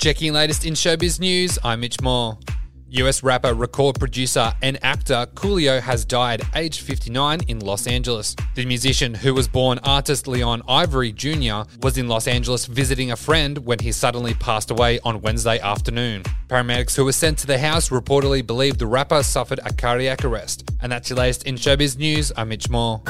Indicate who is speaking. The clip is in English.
Speaker 1: Checking latest in showbiz news, I'm Mitch Moore. US rapper, record producer, and actor Coolio has died aged 59 in Los Angeles. The musician, who was born Artis Leon Ivey Jr., was in Los Angeles visiting a friend when he suddenly passed away on Wednesday afternoon. Paramedics who were sent to the house reportedly believe the rapper suffered a cardiac arrest. And that's your latest in showbiz news. I'm Mitch Moore.